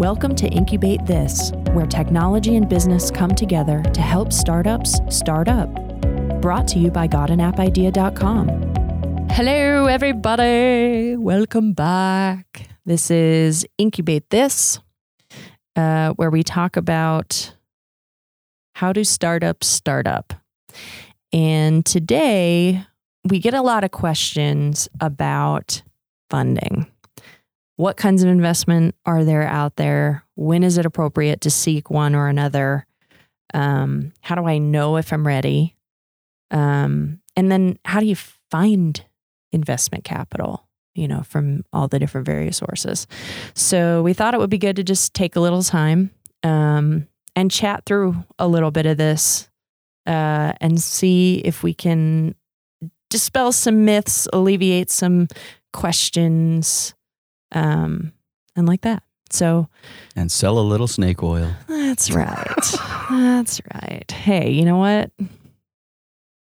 Welcome to Incubate This, where technology and business come together to help startups start up. Brought to you by GotAnAppIdea.com. Hello, everybody. Welcome back. This is Incubate This, uh, where we talk about how do startups start up. And today we get a lot of questions about funding. What kinds of investment are there out there? When is it appropriate to seek one or another? Um, how do I know if I'm ready? Um, and then how do you find investment capital? You know, from all the different various sources. So we thought it would be good to just take a little time um, and chat through a little bit of this uh, and see if we can dispel some myths, alleviate some questions, um, and like that. So, and sell a little snake oil. That's right. that's right. Hey, you know what?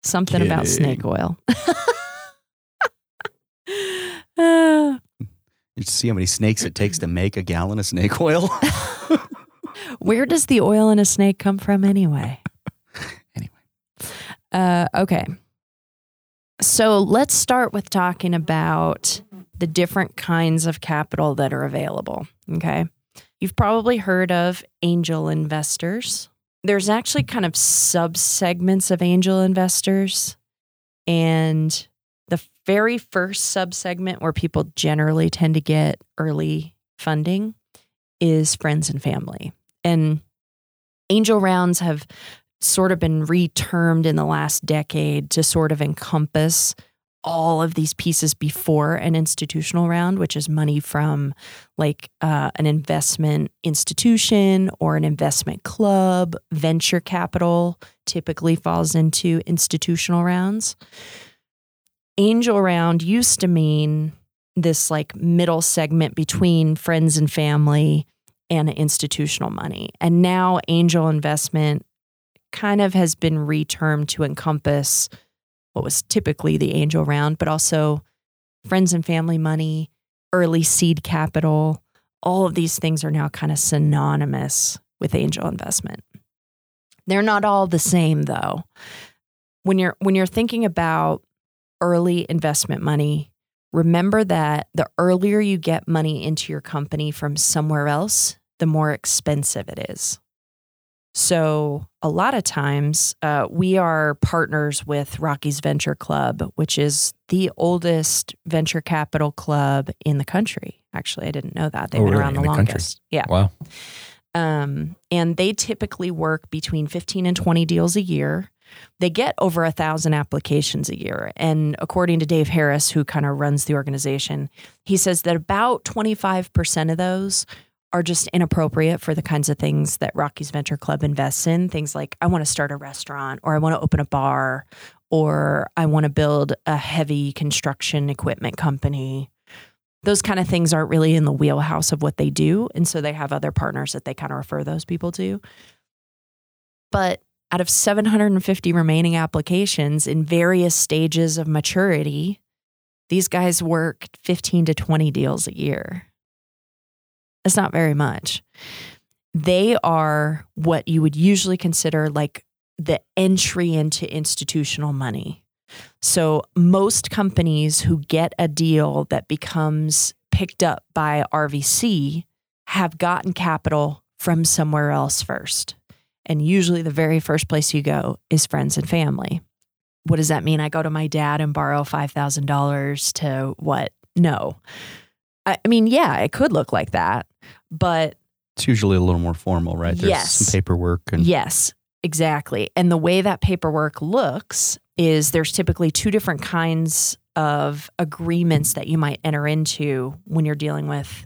Something Kidding. about snake oil. uh, you see how many snakes it takes to make a gallon of snake oil? Where does the oil in a snake come from anyway? anyway. Uh, okay. So let's start with talking about the different kinds of capital that are available. Okay. You've probably heard of angel investors. There's actually kind of sub segments of angel investors. And the very first sub segment where people generally tend to get early funding is friends and family. And angel rounds have sort of been retermed in the last decade to sort of encompass all of these pieces before an institutional round, which is money from like uh, an investment institution or an investment club. Venture capital typically falls into institutional rounds. Angel round used to mean this like middle segment between friends and family and institutional money. And now angel investment kind of has been retermed to encompass what was typically the angel round, but also friends and family money, early seed capital. All of these things are now kind of synonymous with angel investment. They're not all the same though. When you're when you're thinking about early investment money, remember that the earlier you get money into your company from somewhere else, the more expensive it is. So, a lot of times, uh, we are partners with Rockies Venture Club, which is the oldest venture capital club in the country. Actually, I didn't know that. They've oh, been really? around the, the longest. Country? Yeah. Wow. Um, and they typically work between 15 and 20 deals a year. They get over a thousand applications a year. And according to Dave Harris, who kind of runs the organization, he says that about 25% of those are just inappropriate for the kinds of things that Rockies Venture Club invests in. Things like, I want to start a restaurant, or I want to open a bar, or I want to build a heavy construction equipment company. Those kind of things aren't really in the wheelhouse of what they do. And so they have other partners that they kind of refer those people to. But out of 750 remaining applications in various stages of maturity, these guys work 15 to 20 deals a year. That's not very much. They are what you would usually consider like the entry into institutional money. So, most companies who get a deal that becomes picked up by RVC have gotten capital from somewhere else first. And usually, the very first place you go is friends and family. What does that mean? I go to my dad and borrow $5,000 to what? No. I mean, yeah, it could look like that, but it's usually a little more formal, right? There's yes. some paperwork and Yes, exactly. And the way that paperwork looks is there's typically two different kinds of agreements that you might enter into when you're dealing with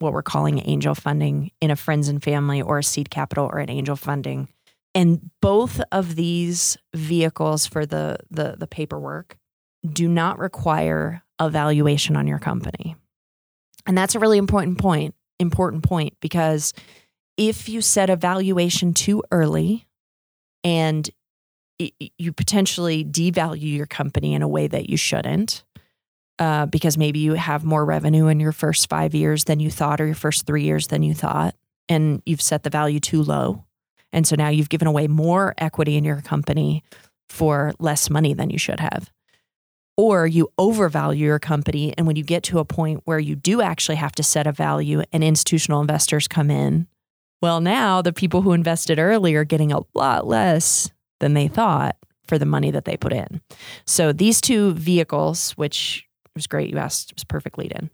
what we're calling angel funding in a friends and family or a seed capital or an angel funding. And both of these vehicles for the the, the paperwork do not require a valuation on your company. And that's a really important point, important point because if you set a valuation too early and you potentially devalue your company in a way that you shouldn't, uh, because maybe you have more revenue in your first five years than you thought, or your first three years than you thought, and you've set the value too low. And so now you've given away more equity in your company for less money than you should have. Or you overvalue your company. And when you get to a point where you do actually have to set a value and institutional investors come in, well, now the people who invested early are getting a lot less than they thought for the money that they put in. So these two vehicles, which was great, you asked, was perfect lead in.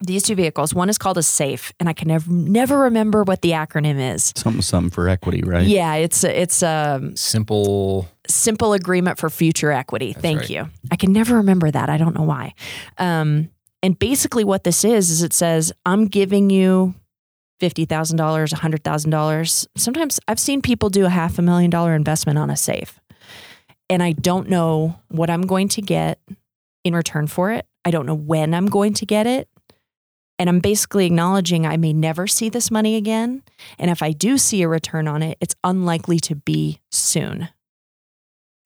These two vehicles, one is called a SAFE, and I can never never remember what the acronym is. Something, something for equity, right? Yeah, it's a, it's a Simple. simple agreement for future equity. That's Thank right. you. I can never remember that. I don't know why. Um, and basically, what this is is it says I'm giving you fifty thousand dollars, hundred thousand dollars. Sometimes I've seen people do a half a million dollar investment on a safe, and I don't know what I'm going to get in return for it. I don't know when I'm going to get it. And I'm basically acknowledging I may never see this money again. And if I do see a return on it, it's unlikely to be soon.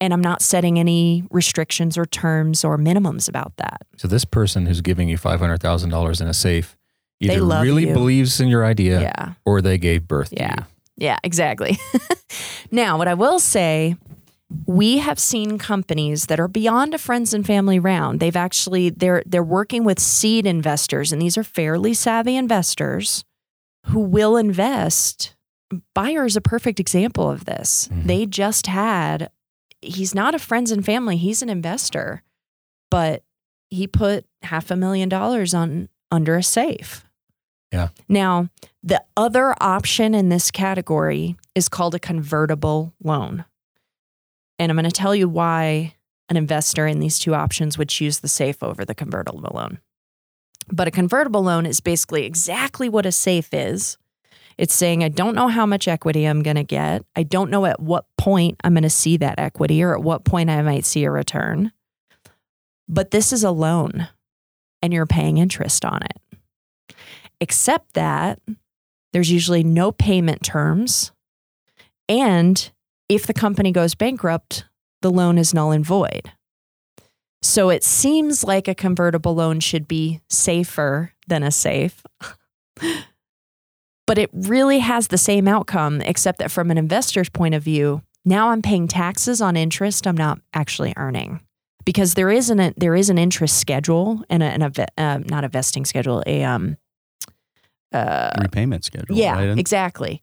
And I'm not setting any restrictions or terms or minimums about that. So this person who's giving you five hundred thousand dollars in a safe They either really you. believes in your idea Yeah. or they gave birth to Yeah. you. Yeah, exactly. now, what I will say, we have seen companies that are beyond a friends and family round. They've actually they're they're working with seed investors and these are fairly savvy investors who will invest. Buyer is a perfect example of this. Mhm. They just had he's not a friends and family, he's an investor. But he put half a million dollars on under a safe. Yeah. Now, the other option in this category is called a convertible loan. And I'm going to tell you why an investor in these two options would choose the safe over the convertible loan. But a convertible loan is basically exactly what a safe is. It's saying, I don't know how much equity I'm going to get. I don't know at what point I'm going to see that equity or at what point I might see a return. But this is a loan and you're paying interest on it. Except that there's usually no payment terms. And if the company goes bankrupt, the loan is null and void. So it seems like a convertible loan should be safer than a safe. but it really has the same outcome, except that from an investor's point of view, now I'm paying taxes on interest I'm not actually earning because there is an there is an interest schedule and a, and a uh, not a vesting schedule a um uh Repayment schedule. yeah right? Exactly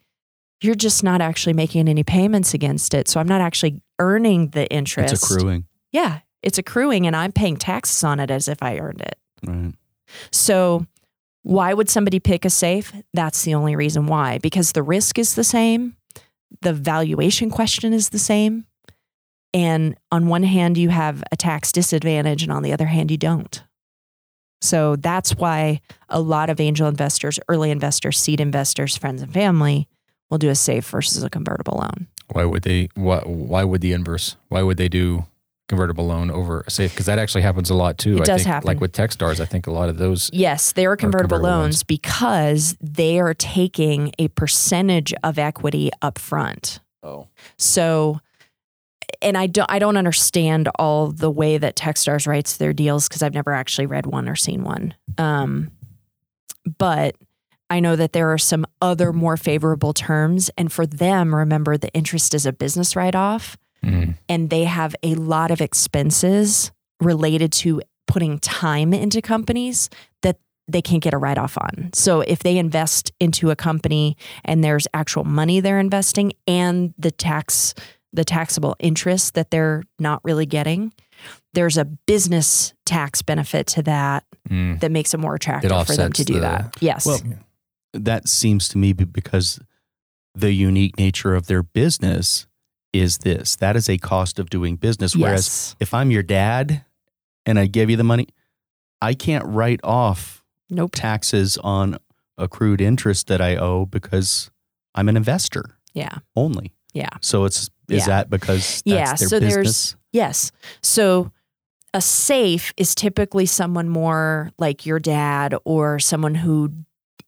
you're just not actually making any payments against it. So I'm not actually earning the interest. it's accruing. yeah it's accruing and I'm paying taxes on it as if I earned it. Right. so why would somebody pick a safe? That's the only reason why because the risk is the same the valuation question is the same and on one hand you have a tax disadvantage and on the other hand you don't. So that's why a lot of angel investors early investors seed investors friends and family will do a safe versus a convertible loan Why would they? Why, why would the inverse? Why would they do convertible loan over a safe? Because that actually happens a lot too. It I does think, happen. Like with Techstars, I think a lot of those. yes they are convertible, convertible loans loans. because they are taking a percentage of equity up front Oh, So, and I don't, I don't understand all the way that Techstars writes their deals because I've never actually read one or seen one. Um, but I know that there are some other more favorable terms, and for them, remember the interest is a business write off, Mhm. and they have a lot of expenses related to putting time into companies that they can't get a write off on. So if they invest into a company and there's actual money they're investing and the tax the taxable interest that they're not really getting, there's a business tax benefit to that Mm. that makes it more attractive for them to do the- that. Yes. Well, That seems to me because the unique nature of their business is this. That is a cost of doing business. Whereas if I'm your dad and I give you the money, I can't write off Nope. taxes on accrued interest that I owe because I'm an investor Yeah. only. Yeah. So it's is Yeah. that because that's Yeah, their so there's- Yes. So a safe is typically someone more like your dad or someone who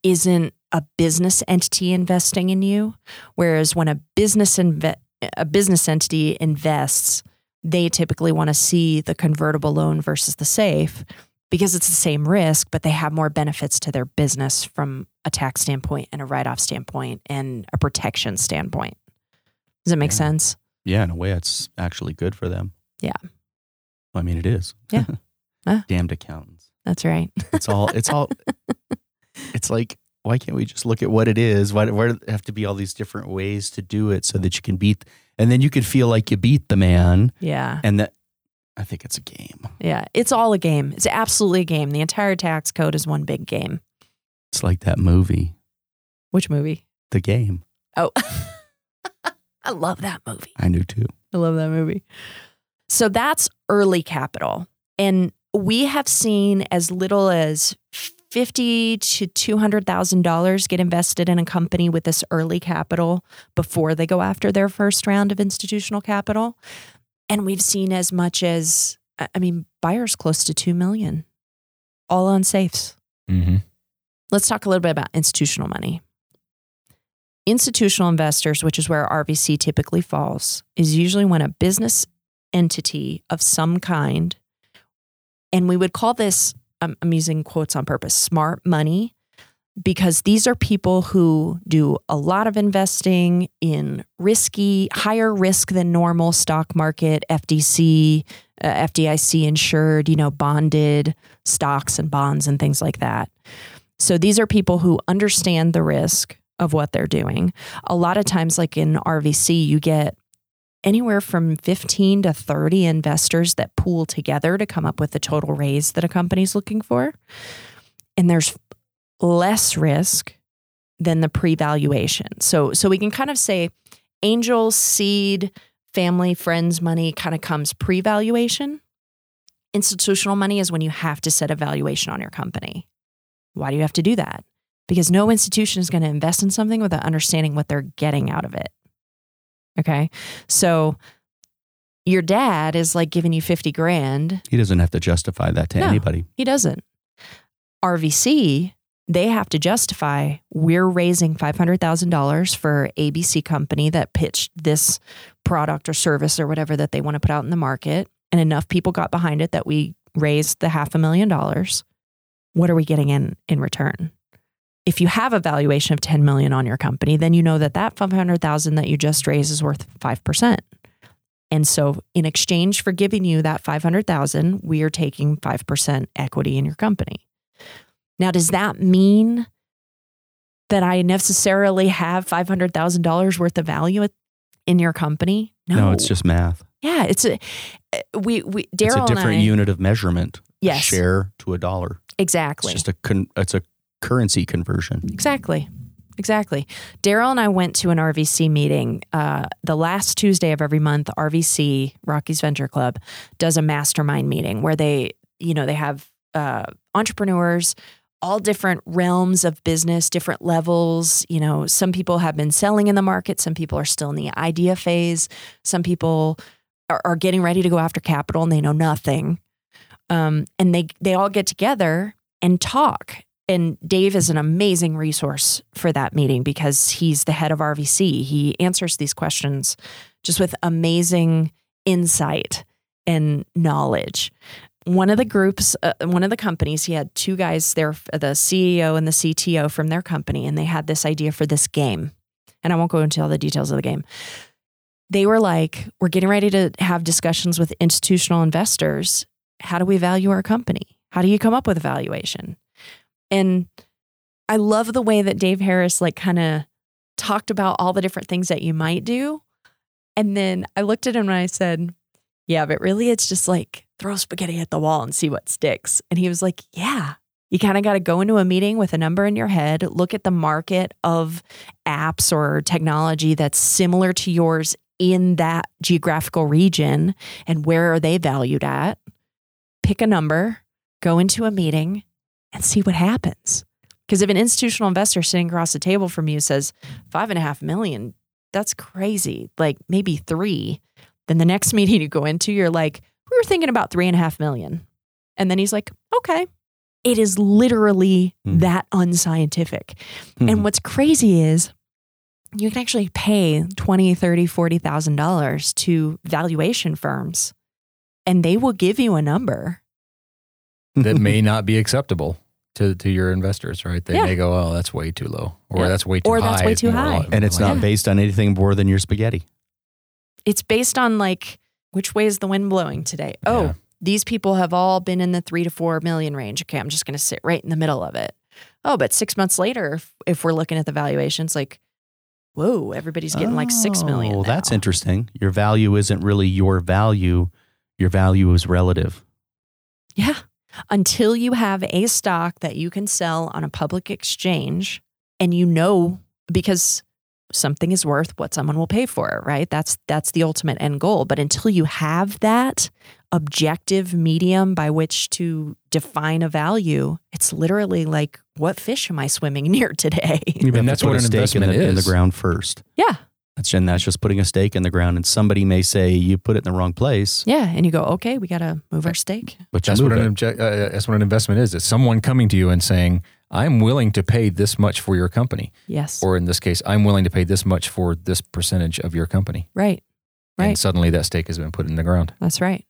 isn't a business entity investing in you. Whereas when a business inve- a business entity invests, they typically want to see the convertible loan versus the safe because it's the same risk, but they have more benefits to their business from a tax standpoint and a write off standpoint and a protection standpoint. Does that make Yeah. sense? Yeah, in a way, it's actually good for them. Yeah. I mean, it is. Yeah. Ah. Damned accountants. That's right. It's all. It's all. it's like, why can't we just look at what it is? Why, why do there have to be all these different ways to do it so that you can beat, and then you could feel like you beat the man, Yeah. and that. I think it's a game. Yeah. It's all a game. It's absolutely a game. The entire tax code is one big game. It's like that movie, Which movie? The Game. Oh, I love that movie. I knew too. I love that movie. So that's early capital. And we have seen as little as fifty to two hundred thousand dollars get invested in a company with this early capital before they go after their first round of institutional capital. And we've seen as much as I mean, buyers close to two million, all on safes. Mm-hmm. Let's talk a little bit about institutional money. Institutional investors, which is where RVC typically falls, is usually when a business entity of some kind, and we would call this, I'm, I'm using quotes on purpose, smart money, because these are people who do a lot of investing in risky, higher risk than normal stock market, FDC, uh, FDIC insured, you know, bonded stocks and bonds and things like that. So these are people who understand the risk of what they're doing. A lot of times, like in RVC, you get anywhere from 15 to 30 investors that pool together to come up with the total raise that a company's looking for. And there's less risk than the pre-valuation. So so we can kind of say angel seed family friends money kind of comes pre-valuation. Institutional money is when you have to set a valuation on your company. Why do you have to do that? Because no institution is going to invest in something without understanding what they're getting out of it. Okay. So your dad is like giving you 50 grand. He doesn't have to justify that to No. anybody. He doesn't. RVC, they have to justify we're raising $500,000 for ABC company that pitched this product or service or whatever that they want to put out in the market. And enough people got behind it that we raised the half a million dollars. What are we getting in in return? If you have a valuation of 10 million on your company, then you know that that 500,000 that you just raised is worth 5%. And so in exchange for giving you that 500,000, we are taking 5% equity in your company. Now, does that mean that I necessarily have $500,000 worth of value in your company? No, no. it's just math. Yeah, it's a we we It's a different I unit of measurement. Yes. Share to a dollar. exactly. It's just a con- it's a currency conversion. Exactly. Exactly. Daryl and I went to an RVC meeting uh, the last Tuesday of every month. RVC, Rockies Venture Club, does a mastermind meeting where they, you know, they have uh, entrepreneurs, all different realms of business, different levels. You know, some people have been selling in the market, some people are still in the idea phase, some people are, are getting ready to go after capital and they know nothing. Um, and they they all get together and talk and Dave is an amazing resource for that meeting because he's the head of RVC. He answers these questions just with amazing insight and knowledge. One of the groups, uh, one of the companies, he had two guys there, the CEO and the CTO from their company, and they had this idea for this game. And I won't go into all the details of the game. They were like, We're getting ready to have discussions with institutional investors. How do we value our company? How do you come up with a valuation? And I love the way that Dave Harris like kind of talked about all the different things that you might do. And then I looked at him and I said, Yeah, but really it's just like throw spaghetti at the wall and see what sticks. And he was like, Yeah. You kind of got to go into a meeting with a number in your head, look at the market of apps or technology that's similar to yours in that geographical region and where are they valued at. Pick a number, go into a meeting, and see what happens. Because if an institutional investor sitting across the table from you says five and a half million, that's crazy. Like maybe three. Then the next meeting you go into, you're like, we were thinking about three and a half million. And then he's like, okay. It is literally Hmm. that unscientific. And what's crazy is you can actually pay 20, 30, 40,000 dollars to valuation firms and they will give you a number that may not be acceptable to, to your investors, right? They Yeah. may go, oh, that's way too low, or Yeah. that's way too Or high. that's way too high. like- and it's like- not based on anything more than your spaghetti. It's based on like which way is the wind blowing today? Oh, Yeah. these people have all been in the three to four million range. Okay, I'm just going to sit right in the middle of it. Oh, but six months later, if, if we're looking at the valuations, like, whoa, everybody's getting like six oh, million. Oh, that's interesting. Your value isn't really your value. Your value is relative. Yeah. Until you have a stock that you can sell on a public exchange and you know because something is worth what someone will pay for it, right? That's that's the ultimate end goal. But until you have that objective medium by which to define a value, it's literally like what fish am I swimming near today? You have And to that's put what an stake in the, investment in the ground first. yeah. That's and that's just putting a stake in the ground. And somebody may say you put it in the wrong place, Yeah. And you go, okay, we got to move our stake. but That's what, an obje- uh, that's what an investment is. It's someone coming to you and saying, I'm willing to pay this much for your company. Yes. Or in this case, I'm willing to pay this much for this percentage of your company. right. Right. And suddenly that stake has been put in the ground. That's right.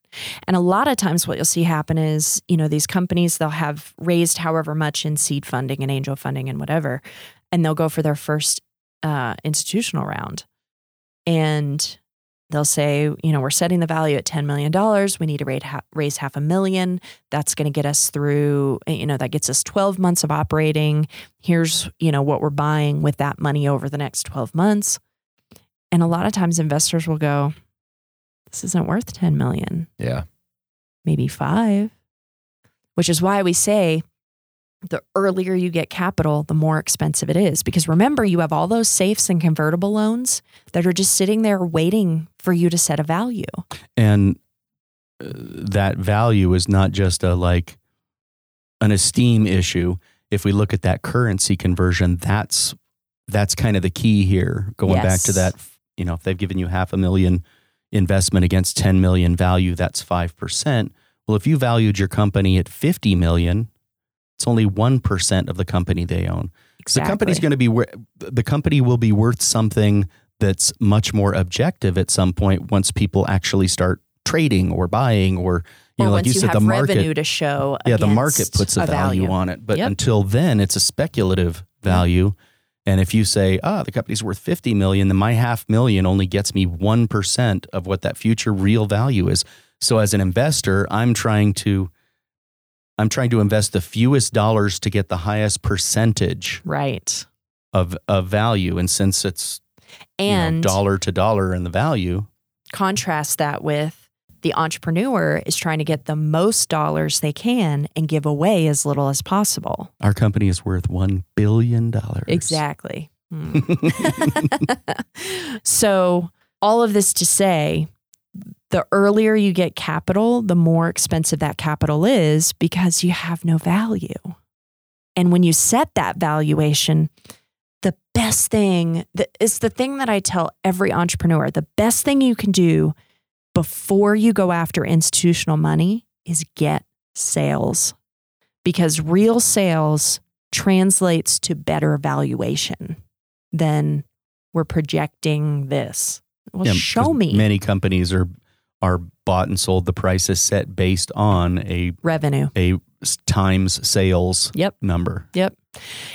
And a lot of times, what you'll see happen is, you know, these companies, they'll have raised however much in seed funding and angel funding and whatever, and they'll go for their first uh, institutional round. And they'll say, you know, we're setting the value at $10 million. We need to raise, ha- raise half a million. That's going to get us through, eh, you know, that gets us 12 months of operating. Here's, you know, what we're buying with that money over the next 12 months. And a lot of times investors will go, this isn't worth 10 million Yeah. maybe five, which is why we say the earlier you get capital, the more expensive it is. Because remember, you have all those safes and convertible loans that are just sitting there waiting for you to set a value. and uh, that value is not just a like an esteem issue if we look at that currency conversion that's that's kind of the key here going back to that you know if they've given you half a million investment against 10 million value that's 5% well if you valued your company at 50 million it's only 1% of the company they own. So the company's going to be the company will be worth something that's much more objective at some point once people actually start trading or buying or you or know like you you, said the market revenue to show. yeah the market puts a, value, on it but Yep. until then it's a speculative value. And if you say ah the company's worth 50 million then my half million only gets me 1% of what that future real value is. So as an investor i'm trying to i'm trying to invest the fewest dollars to get the highest percentage Right. of of value and since it's you know, And dollar to dollar in the value contrast that with the entrepreneur is trying to get the most dollars they can and give away as little as possible. our company is worth 1 billion dollars Exactly. Hmm. so, all of this to say, the earlier you get capital, the more expensive that capital is because you have no value. And when you set that valuation, the best thing that is the thing that I tell every entrepreneur the best thing you can do before you go after institutional money is get sales because real sales translates to better valuation than we're projecting this. Well, Yeah, show me Many companies are are bought and sold. The price is set based on a revenue. a times sales Yep. number. Yep.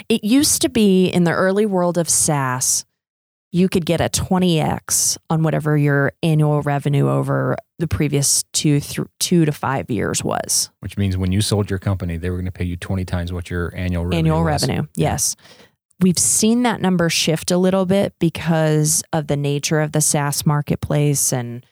It used to be in the early world of SaaS, you could get a 20x on whatever your annual revenue over the previous two, th- two to five years was. Which means when you sold your company, they were going to pay you 20 times what your annual revenue annual was. revenue. Yes. We've seen that number shift a little bit because of the nature of the SaaS marketplace and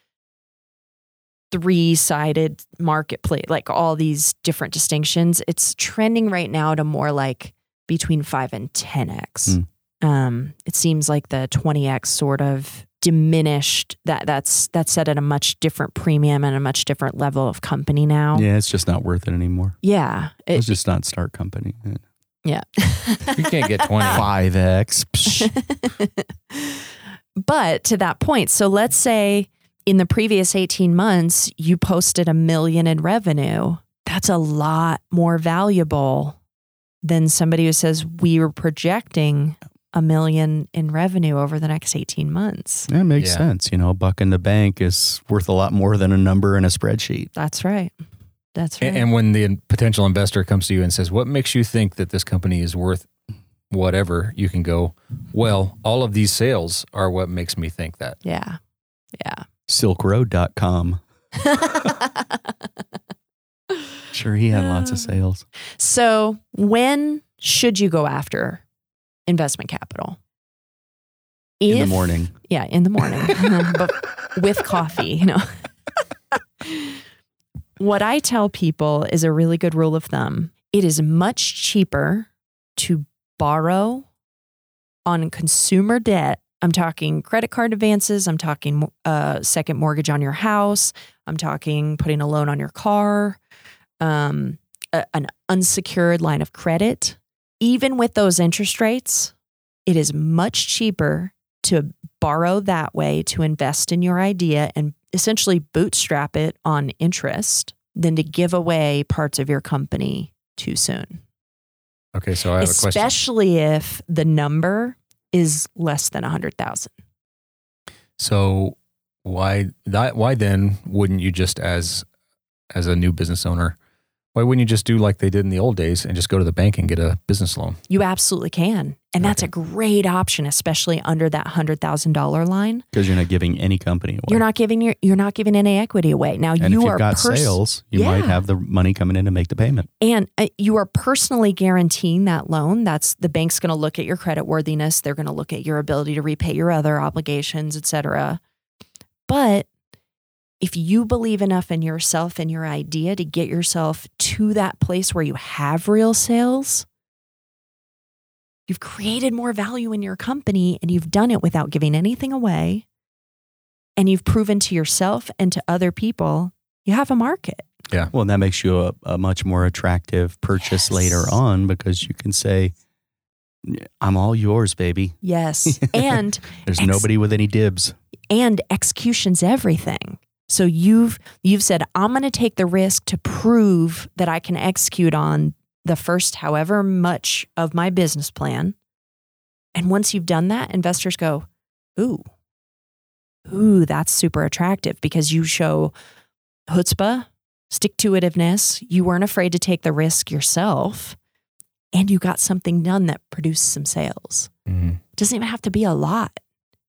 three sided marketplace, like all these different distinctions. It's trending right now to more like between five and 10x. Um, it seems like the 20x sort of diminished that that's that's set at a much different premium and a much different level of company now. Yeah, it's just not worth it anymore. Yeah. It- It's just not start company. yeah. You can't get 25x. but to that point, so let's say in the previous 18 months, you posted a million in revenue. That's a lot more valuable than somebody who says we were projecting a million in revenue over the next 18 months. That makes Yeah. sense. You know, a buck in the bank is worth a lot more than a number in a spreadsheet. That's right. That's right. And when the potential investor comes to you and says, "What makes you think that this company is worth whatever?" You can go, "Well, all of these sales are what makes me think that." yeah. Yeah. Silkroad.com. Sure, he had lots of sales. So, when should you go after investment capital? In the morning. Yeah, in the morning, but with coffee, you know. what I tell people is a really good rule of thumb. It is much cheaper to borrow on consumer debt. I'm talking credit card advances. I'm talking uh, second mortgage on your house. I'm talking putting a loan on your car, um, a- an unsecured line of credit. Even with those interest rates, it is much cheaper to borrow that way to invest in your idea and essentially bootstrap it on interest than to give away parts of your company too soon. Okay, so I have a question. Especially if the number is less than a hundred thousand. So why that? Why then wouldn't you just as as a new business owner? Why wouldn't you just do like they did in the old days and just go to the bank and get a business loan? You absolutely can. And that's a great option, especially under that hundred thousand dollar line. Because you're not giving any company away. You're not giving your you're not giving any equity away. Now and you if you've are got pers- sales, you might have the money coming in to make the payment. And uh, you are personally guaranteeing that loan. That's the bank's going to look at your credit worthiness. They're going to look at your ability to repay your other obligations, et cetera. But if you believe enough in yourself and your idea to get yourself to that place where you have real sales, you've created more value in your company and you've done it without giving anything away. And you've proven to yourself and to other people you have a market. Yeah. Well, and that makes you a, a much more attractive purchase Yes. later on because you can say, I'm all yours, baby. Yes. And There's Ex- nobody with any dibs. and execution's everything. So you've you've said I'm going to take the risk to prove that I can execute on the first however much of my business plan. And once you've done that, investors go, "Ooh. Ooh, that's super attractive because you show chutzpah, stick to itiveness, you weren't afraid to take the risk yourself, and you got something done that produced some sales." Mm-hmm. It doesn't even have to be a lot.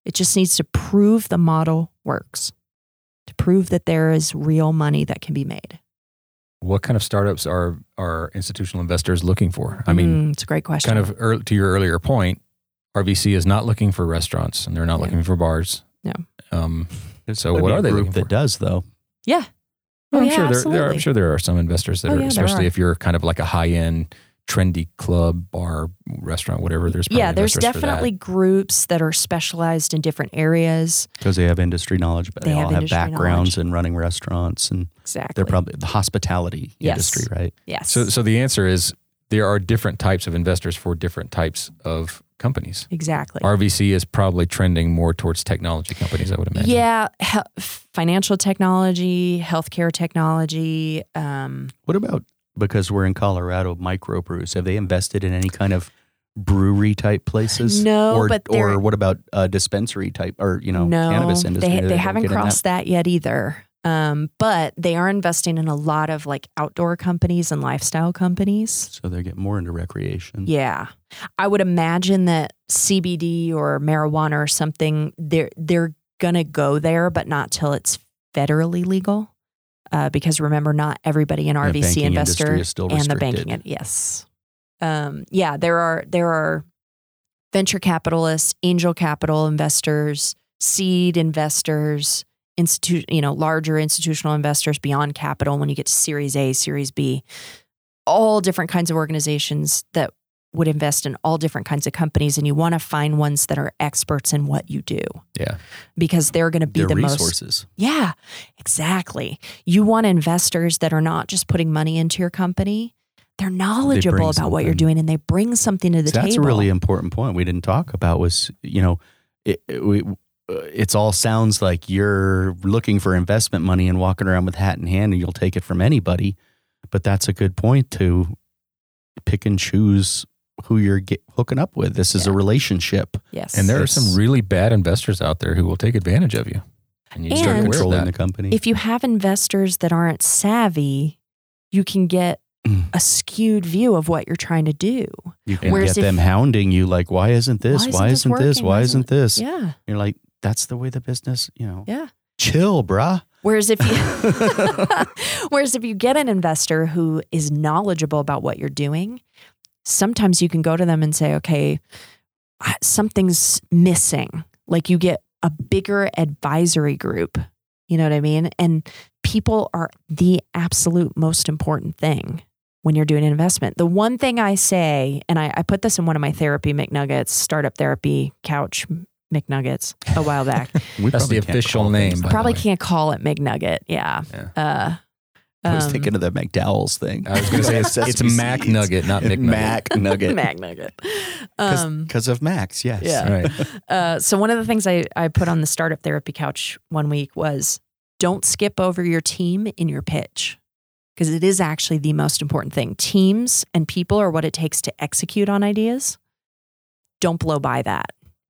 It just needs to prove the model works, to prove that there is real money that can be made. What kind of startups are are institutional investors looking for? I mean, Mm, it's a great question. kind of ear to your earlier point, RVC is not looking for restaurants and they're not Yeah. looking for bars. No. Um, So what are they group looking that for? does though? yeah. Oh, I'm yeah, sure there, there, absolutely. I'm sure there are some investors that Oh, are, yeah, especially are. if you're kind of like a high end, trendy club, bar, restaurant, whatever. There's probably Yeah, there's investors for that. definitely groups that are specialized in different areas. Because they have industry knowledge, but they, They have all have backgrounds knowledge. in running restaurants and Exactly. they're probably the hospitality Yes. industry, right? yes. So, so the answer is there are different types of investors for different types of companies. exactly. RVC is probably trending more towards technology companies, I would imagine. Yeah, he- financial technology, healthcare technology. Um, What about because we're in Colorado, microbrews? Have they invested in any kind of brewery type places? No, or, but or what about uh, dispensary type or you know no, cannabis industry? they they haven't in that? crossed that? yet either. Um, but they are investing in a lot of like outdoor companies and lifestyle companies. So they get more into recreation. Yeah. I would imagine that CBD or marijuana or something they're they're gonna go there, but not till it's federally legal. Uh, because remember, not everybody in RVC investor and the banking in- yes. Um, yeah, there are there are venture capitalists, angel capital investors, seed investors, institute you know larger institutional investors beyond capital. When you get to Series A, Series B, all different kinds of organizations that would invest in all different kinds of companies, and you want to find ones that are experts in what you do Yeah. because they're going to be Their the most resources. yeah, exactly. You want investors that are not just putting money into your company. They're knowledgeable about what you're doing and they bring something to the So that's table. a really important point we didn't talk about. Was you know, it, it, we, it's all sounds like you're looking for investment money and walking around with hat in hand, and you'll take it from anybody. But that's a good point to pick and choose who you're get, hooking up with. This is a relationship. yes. And there are some really bad investors out there who will take advantage of you. And you And- start Start aware of controlling that. the company. if you have investors that aren't savvy, you can get Mm. a skewed view of what you're trying to do. You can Whereas get if- them hounding you like, why isn't this? Why Why isn't isn't, this this? working? Why Why isn't this? Yeah. You're like, that's the way the business, you know. Yeah. Chill, bruh. Whereas if you whereas if you get an investor who is knowledgeable about what you're doing, sometimes you can go to them and say, "Okay, something's missing." Like you get a bigger advisory group. You know what I mean? And people are the absolute most important thing when you're doing an investment. The one thing I say, and I, I put this in one of my therapy McNuggets, startup therapy couch McNuggets a while back. That's the official name, things the Probably can't call it McNugget. Yeah. Yeah. Uh, I was um, thinking of the McDowell's thing. I was going to say it's, it's Mac seeds. Nugget, not McNugget. Mac Nugget. Mac Nugget. Um, Because of Max, yes. yeah. Right. uh, so one of the things I, I put on the startup therapy couch one week was don't skip over your team in your pitch because it is actually the most important thing. Teams and people are what it takes to execute on ideas. Don't blow by that.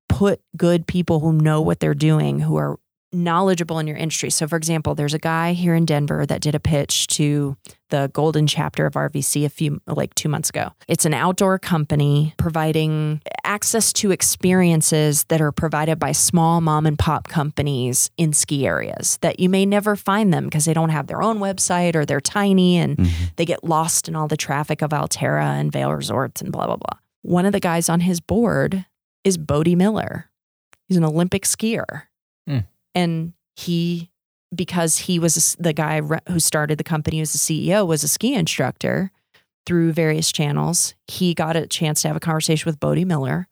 Put good people who know what they're doing, who are knowledgeable in your industry. So, for example, there's a guy here in Denver that did a pitch to the golden chapter of RVC a few, like two months ago. It's an outdoor company providing access to experiences that are provided by small mom and pop companies in ski areas that you may never find them because they don't have their own website or they're tiny and Mhm. they get lost in all the traffic of Alterra and Vail Resorts and blah, blah, blah. One of the guys on his board is Bode Miller. He's an Olympic skier. And he, because he was the guy who started the company, was the CEO, was a ski instructor through various channels. He got a chance to have a conversation with Bode Miller.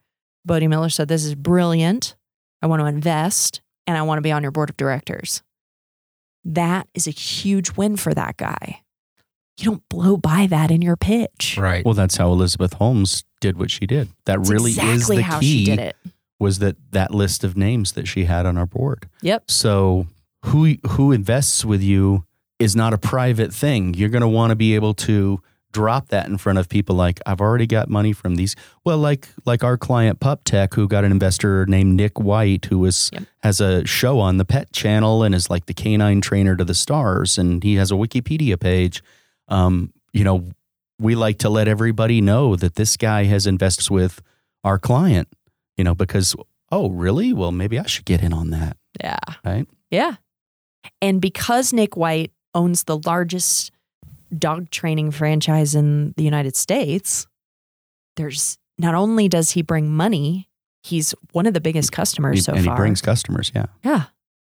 Bode Miller said, This is brilliant. I want to invest and I want to be on your board of directors. That is a huge win for that guy. You don't blow by that in your pitch. Right. Well, that's how Elizabeth Holmes did what she did. That That's really exactly is the how key. she did it. Was that that list of names that she had on our board? Yep. So who who invests with you is not a private thing. You're going to want to be able to drop that in front of people like I've already got money from these. Well, like like our client Pup Tech who got an investor named Nick White who was Yep. has a show on the Pet Channel and is like the canine trainer to the stars and he has a Wikipedia page. Um, you know, we like to let everybody know that this guy has invests with our client, you know, because oh, really? Well, maybe I should get in on that, Yeah. right? Yeah. And because Nick White owns the largest dog training franchise in the United States, there's not only does he bring money, he's one of the biggest customers He- so and far. he brings customers, yeah. yeah.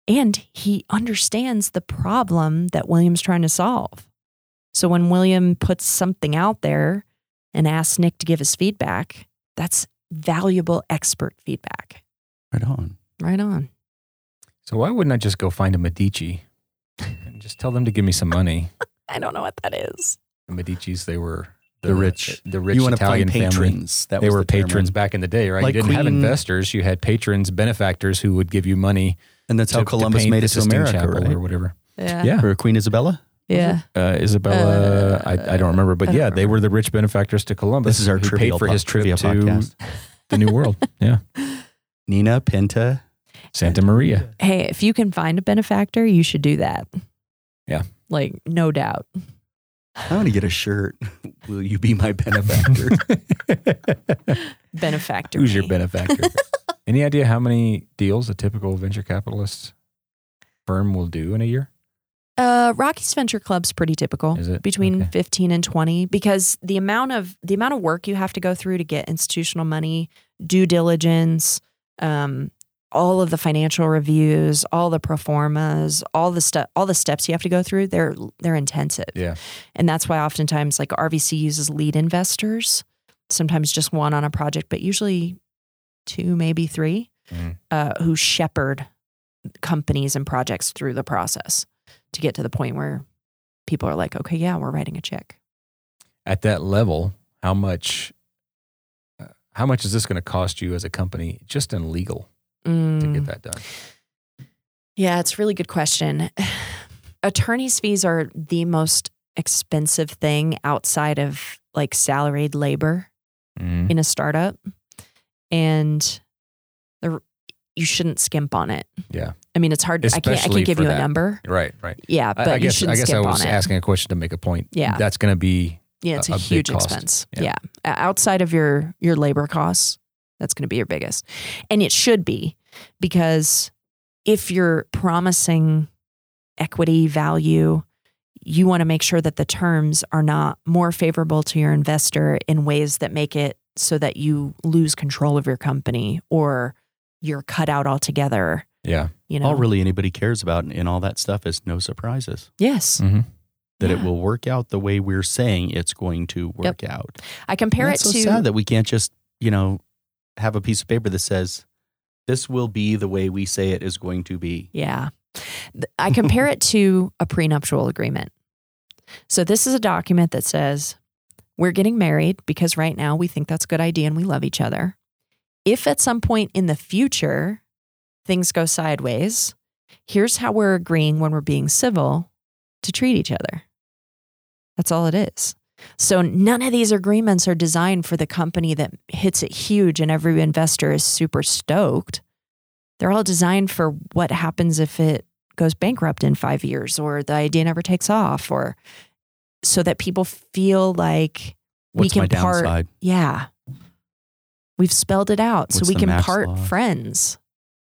And he understands the problem that William's trying to solve. So when William puts something out there and asks Nick to give his feedback, that's valuable expert feedback. Right on. Right on. So why wouldn't I just go find a Medici and just tell them to give me some money? I don't know what that is. The Medici's, they were The rich- the rich you Italian find family. patrons. That they was were the term. patrons back in the day, right? Like you didn't have investors; you had patrons, benefactors who would give you money. and that's to, how Columbus made the it to America, Chapel right? or whatever. Yeah. Yeah, For Queen Isabella. Yeah. uh, Isabella. I, I don't remember, but don't yeah, they were the rich benefactors to Columbus. This is our who trivia paid for po- his trip trivia to podcast. the New World. Yeah, Nina Pinta. Santa Maria. Hey, if you can find a benefactor, you should do that. Yeah. Like, no doubt. I want to get a shirt. Will you be my benefactor? Benefactor. Who's your benefactor? Any idea how many deals a typical venture capitalist firm will do in a year? Uh, Rockies Venture Club's pretty typical. Is it? between Okay. 15 and 20 because the amount of the amount of work you have to go through to get institutional money due diligence um, all of the financial reviews all the pro formas all the stuff all the steps you have to go through they're they're intensive Yeah. and that's why oftentimes like rvc uses lead investors sometimes just one on a project but usually two maybe three Mhm. uh, who shepherd companies and projects through the process to get to the point where people are like, okay, yeah, we're writing a check. At that level, how much? Uh, how much is this going to cost you as a company just in legal to Mm, get that done? Yeah, it's a really good question. Attorney's fees are the most expensive thing outside of like salaried labor Mhm. in a startup. And you shouldn't skimp on it. Yeah. I mean, it's hard. I can't. I can't give you a number. Right. Right. Yeah, but I, I you guess. shouldn't I guess I was on it. asking a question to make a point. Yeah. That's going to be Yeah, it's a, a- a huge expense. Yeah. Yeah. Outside of your your labor costs, that's going to be your biggest. And it should be because if you're promising equity value, you want to make sure that the terms are not more favorable to your investor in ways that make it so that you lose control of your company or you're cut out altogether, yeah. you know. All really anybody cares about in all that stuff is no surprises. Yes. Mm-hmm. That Yeah. it will work out the way we're saying it's going to work out. I compare it that's to so sad that we can't just, you know, have a piece of paper that says, this will be the way we say it is going to be. Yeah. I compare it to a prenuptial agreement. So, this is a document that says we're getting married because right now we think that's a good idea and we love each other. If at some point in the future things go sideways, here's how we're agreeing when we're being civil to treat each other. That's all it is. So, none of these agreements are designed for the company that hits it huge and every investor is super stoked they're all designed for what happens if it goes bankrupt in five years or the idea never takes off or so that people feel like What's we can part yeah we've spelled it out so we can part loss? friends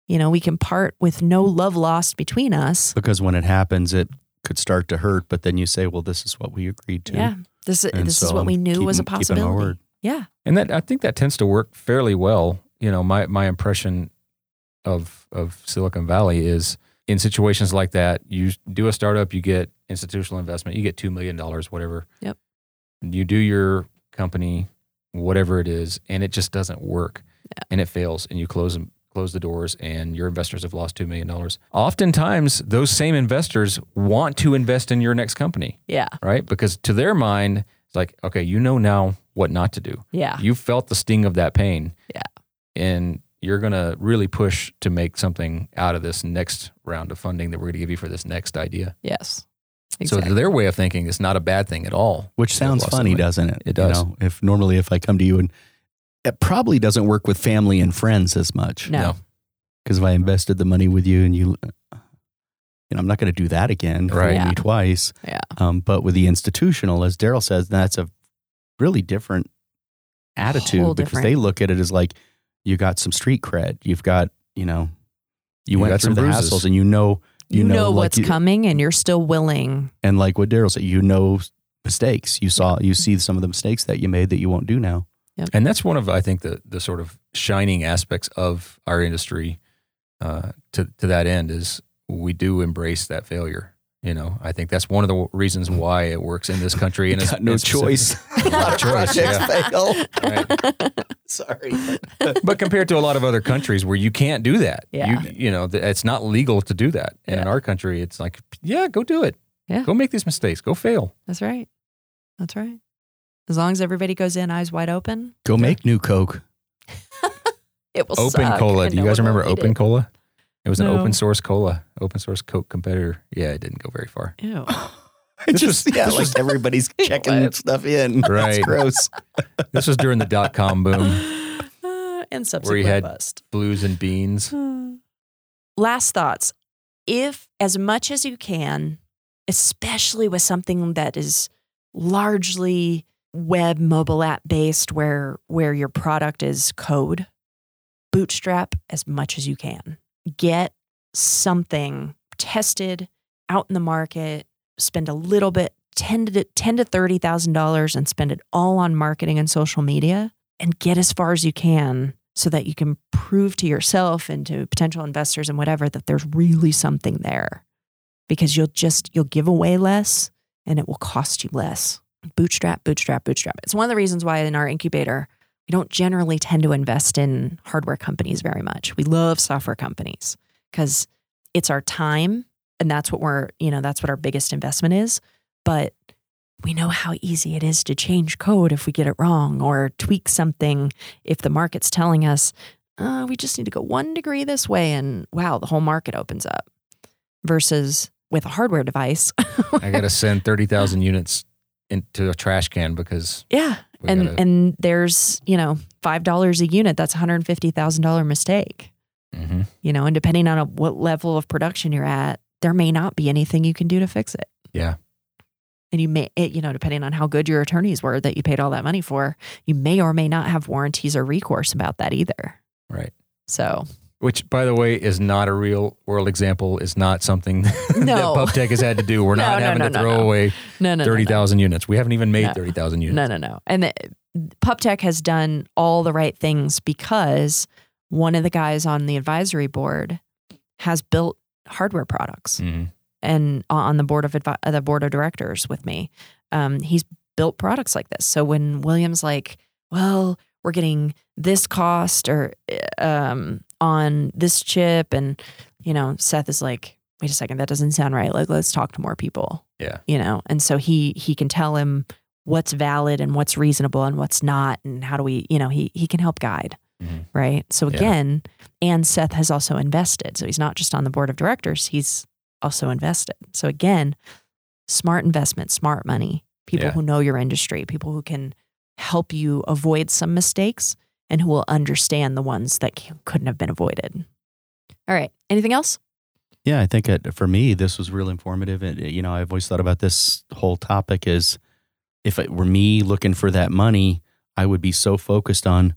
you know we can part with no love lost between us Because when it happens, it could start to hurt, but then you say, well, this is what we agreed to. yeah this, is this so is what we I'm knew was a keeping- keeping possibility word. yeah And that I think that tends to work fairly well. You know, my my impression of of Silicon Valley is in situations like that, you do a startup, you get institutional investment, you get two million dollars, whatever. Yep. You do your company, whatever it is, and it just doesn't work, Yeah. and it fails, and you close them. Close the doors, and your investors have lost two million dollars. Oftentimes, those same investors want to invest in your next company, yeah right? Because to their mind, it's like, okay, you know now what not to do yeah you felt the sting of that pain. Yeah. And you're going to really push to make something out of this next round of funding that we're going to give you for this next idea. yes exactly. to their way of thinking, is not a bad thing at all. Which sounds funny, somebody. doesn't it? It You does. know, if normally if I come to you and it probably doesn't work with family and friends as much. no, No. Because if I invested the money with you and you, you know, I'm not going to do that again. Right. Yeah. Me twice. Yeah. Um, but with the institutional, as Daryl says, that's a really different attitude Whole because different. they look at it as like you got some street cred. You've got, you know, you, You went through some the bruises. hassles and you know, you, you know, know, like what's you- coming and you're still willing and like what Daryl said, you know mistakes. You saw, you see some of the mistakes that you made that you won't do now. And that's one of, I think, the, the sort of shining aspects of our industry uh, to, to that end is we do embrace that failure. You know, I think that's one of the reasons mm. why it works in this country. And it's it's no specific- choice. a lot of choice, projects yeah. fail. Right. Sorry. but compared to a lot of other countries where you can't do that, Yeah. you, you know, th- it's not legal to do that. And in our country, it's like, yeah, go do it. Yeah. Go make these mistakes. Go fail. That's right. That's right. As long as everybody goes in eyes wide open, Go make new Coke. it will Open suck, Cola. Do you guys remember Open. Cola? It was an No. open source cola, open source Coke competitor. Yeah, it didn't go very far. Ew. It This just, was- yeah, this like was- everybody's checking What? stuff in. Right. It's gross. This was during the dot com boom, Uh, and subsequent had- bust. blues and beans. Last thoughts. If, as much as you can, especially with something that is largely web mobile app based where where your product is code, bootstrap as much as you can. Get something tested out in the market, spend a little bit 10 to 10 to 30,000 dollars and spend it all on marketing and social media and get as far as you can so that you can prove to yourself and to potential investors and whatever that there's really something there because you'll just you'll give away less and it will cost you less. Bootstrap bootstrap bootstrap. It's one of the reasons why in our incubator we don't generally tend to invest in hardware companies very much. We love software companies because it's our time and that's what we're you know that's what our biggest investment is. But we know how easy it is to change code if we get it wrong or tweak something if the market's telling us uh, we just need to go one degree this way and wow the whole market opens up. Versus with a hardware device. I got to send 30,000 units into a trash can because yeah we and gotta, and there's you know five dollars a unit that's hundred fifty thousand dollar mistake hmm You know, and depending on a, what level of production you're at, there may not be anything you can do to fix it. Yeah. And you may, it, you know, depending on how good your attorneys were that you paid all that money for, you may or may not have warranties or recourse about that either. Right. So, Which, by the way, is not a real world example. Is not something that No. PubTech has had to do. We're No, not no, having to throw away no, no, no, thirty no. units. We haven't even made No. thirty thousand units. No, no, no. And the, PubTech has done all the right things because one of the guys on the advisory board has built hardware products Mhm. and on the board of advi- the board of directors with me. Um, he's built products like this. So when Williams like, well, we're getting this cost or um, on this chip, and you know, Seth is like, wait a second, that doesn't sound right. Like, let's talk to more people Yeah. you know and so he he can tell him what's valid and what's reasonable and what's not and how do we you know he he can help guide Mhm. right so Yeah. again and seth has also invested so he's not just on the board of directors he's also invested so again smart investment smart money people Yeah. who know your industry people who can help you avoid some mistakes and who will understand the ones that couldn't have been avoided all right anything else Yeah, I think it, for me, this was real informative. And, you know, I've always thought about this whole topic is if it were me looking for that money, I would be so focused on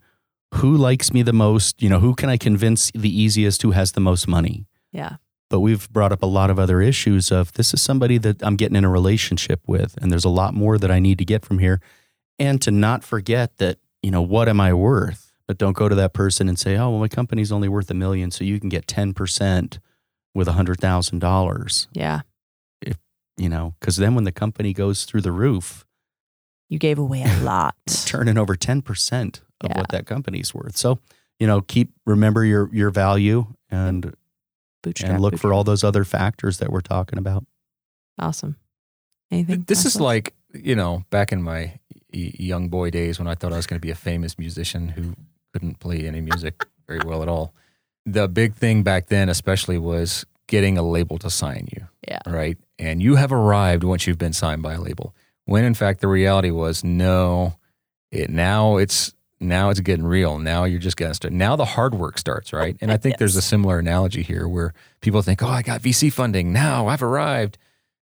who likes me the most, you know, who can I convince the easiest, who has the most money. yeah But we've brought up a lot of other issues of this is somebody that I'm getting in a relationship with, and there's a lot more that I need to get from here. And to not forget that, you know, what am I worth? But don't go to that person and say, oh, well, my company's only worth a million, so you can get 10% with a $100,000, yeah If, you know, because then when the company goes through the roof, you gave away a lot turning over 10% of Yeah. what that company's worth. So, you know, keep, remember your, your value and, bootstrap and look for all those other factors that we're talking about. Awesome. Anything? This last is like you know back in my y- young boy days when I thought I was going to be a famous musician who couldn't play any music very well at all. The big thing back then, especially, was getting a label to sign you. Yeah. Right. And you have arrived once you've been signed by a label. When in fact the reality was no. It now it's now it's getting real. Now you're just getting started. Now the hard work starts, right? And I think there's a similar analogy here where people think, "Oh, I got VC funding. Now I've arrived."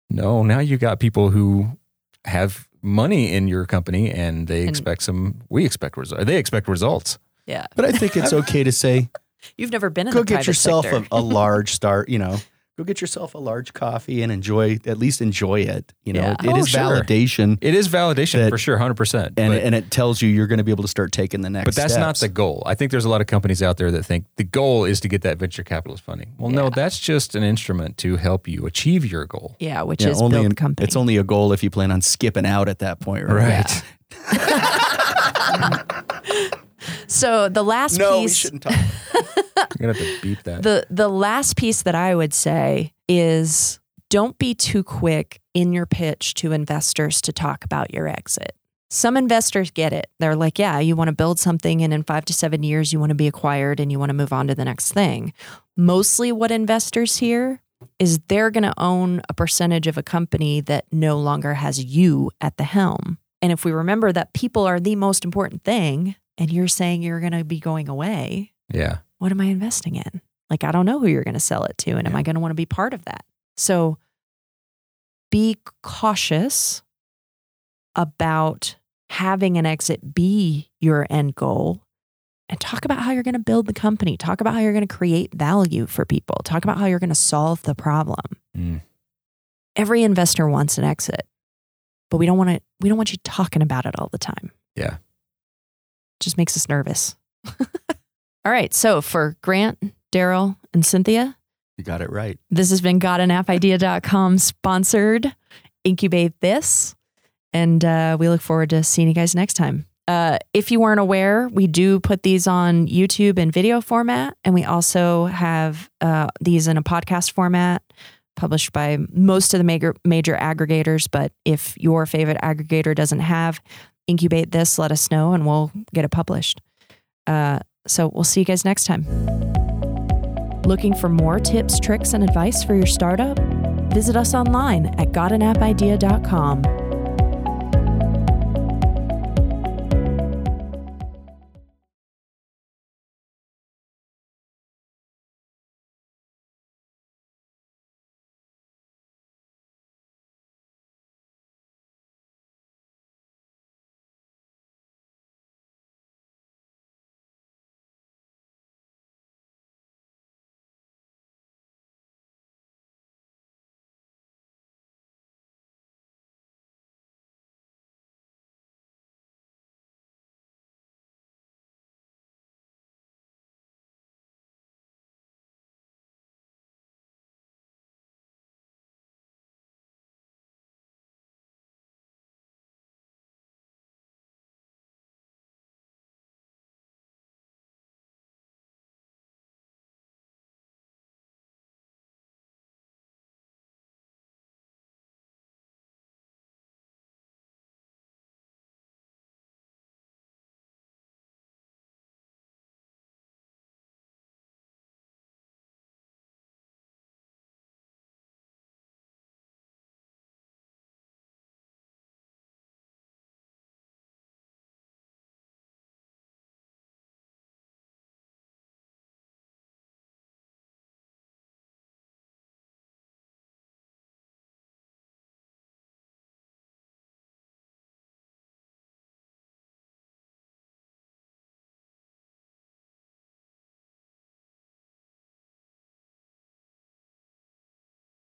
No, now you got people who have money in your company and they And- expect some. We expect results. They expect results. yeah. But I think it's okay to say, You've never been in go get yourself a, a large start, you know, go get yourself a large coffee and enjoy, at least enjoy it. You know, Yeah. it Oh, is sure. validation It is validation That- for sure, hundred percent. and, But, and it tells you you're going to be able to start taking the next but that's not the goal. I think there's a lot of companies out there that think the goal is to get that venture capitalist funding. Well, no, that's just an instrument to help you achieve your goal. yeah, which Yeah, is only build in- company. It's only a goal if you plan on skipping out at that point, right? so the last No, we piece. shouldn't talk. You're gonna have to beep that. the the last piece that I would say is don't be too quick in your pitch to investors to talk about your exit. Some investors get it. They're like, yeah, you want to build something and in 5 to 7 years you want to be acquired and you want to move on to the next thing. Mostly what investors hear is they're going to own a percentage of a company that no longer has you at the helm. And if we remember that people are the most important thing and you're saying you're going to be going away, yeah. what am I investing in? Like, I don't know who you're going to sell it to. And am I going to want to be part of that? So be cautious about having an exit be your end goal and talk about how you're going to build the company. Talk about how you're going to create value for people. Talk about how you're going to solve the problem. Mm. Every investor wants an exit, but we don't want to, we don't want you talking about it all the time. Yeah. Just makes us nervous. all right. So for Grant, Daryl, and Cynthia, You got it right. This has been gotanappidea.com sponsored Incubate This. And uh, we look forward to seeing you guys next time. Uh, if you weren't aware, we do put these on YouTube in video format. And we also have uh, these in a podcast format published by most of the major, major aggregators. But if your favorite aggregator doesn't have Incubate This, let us know and we'll get it published. Uh, so we'll see you guys next time. Looking for more tips, tricks, and advice for your startup? Visit us online at gotanappidea.com.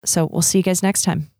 So we'll see you guys next time.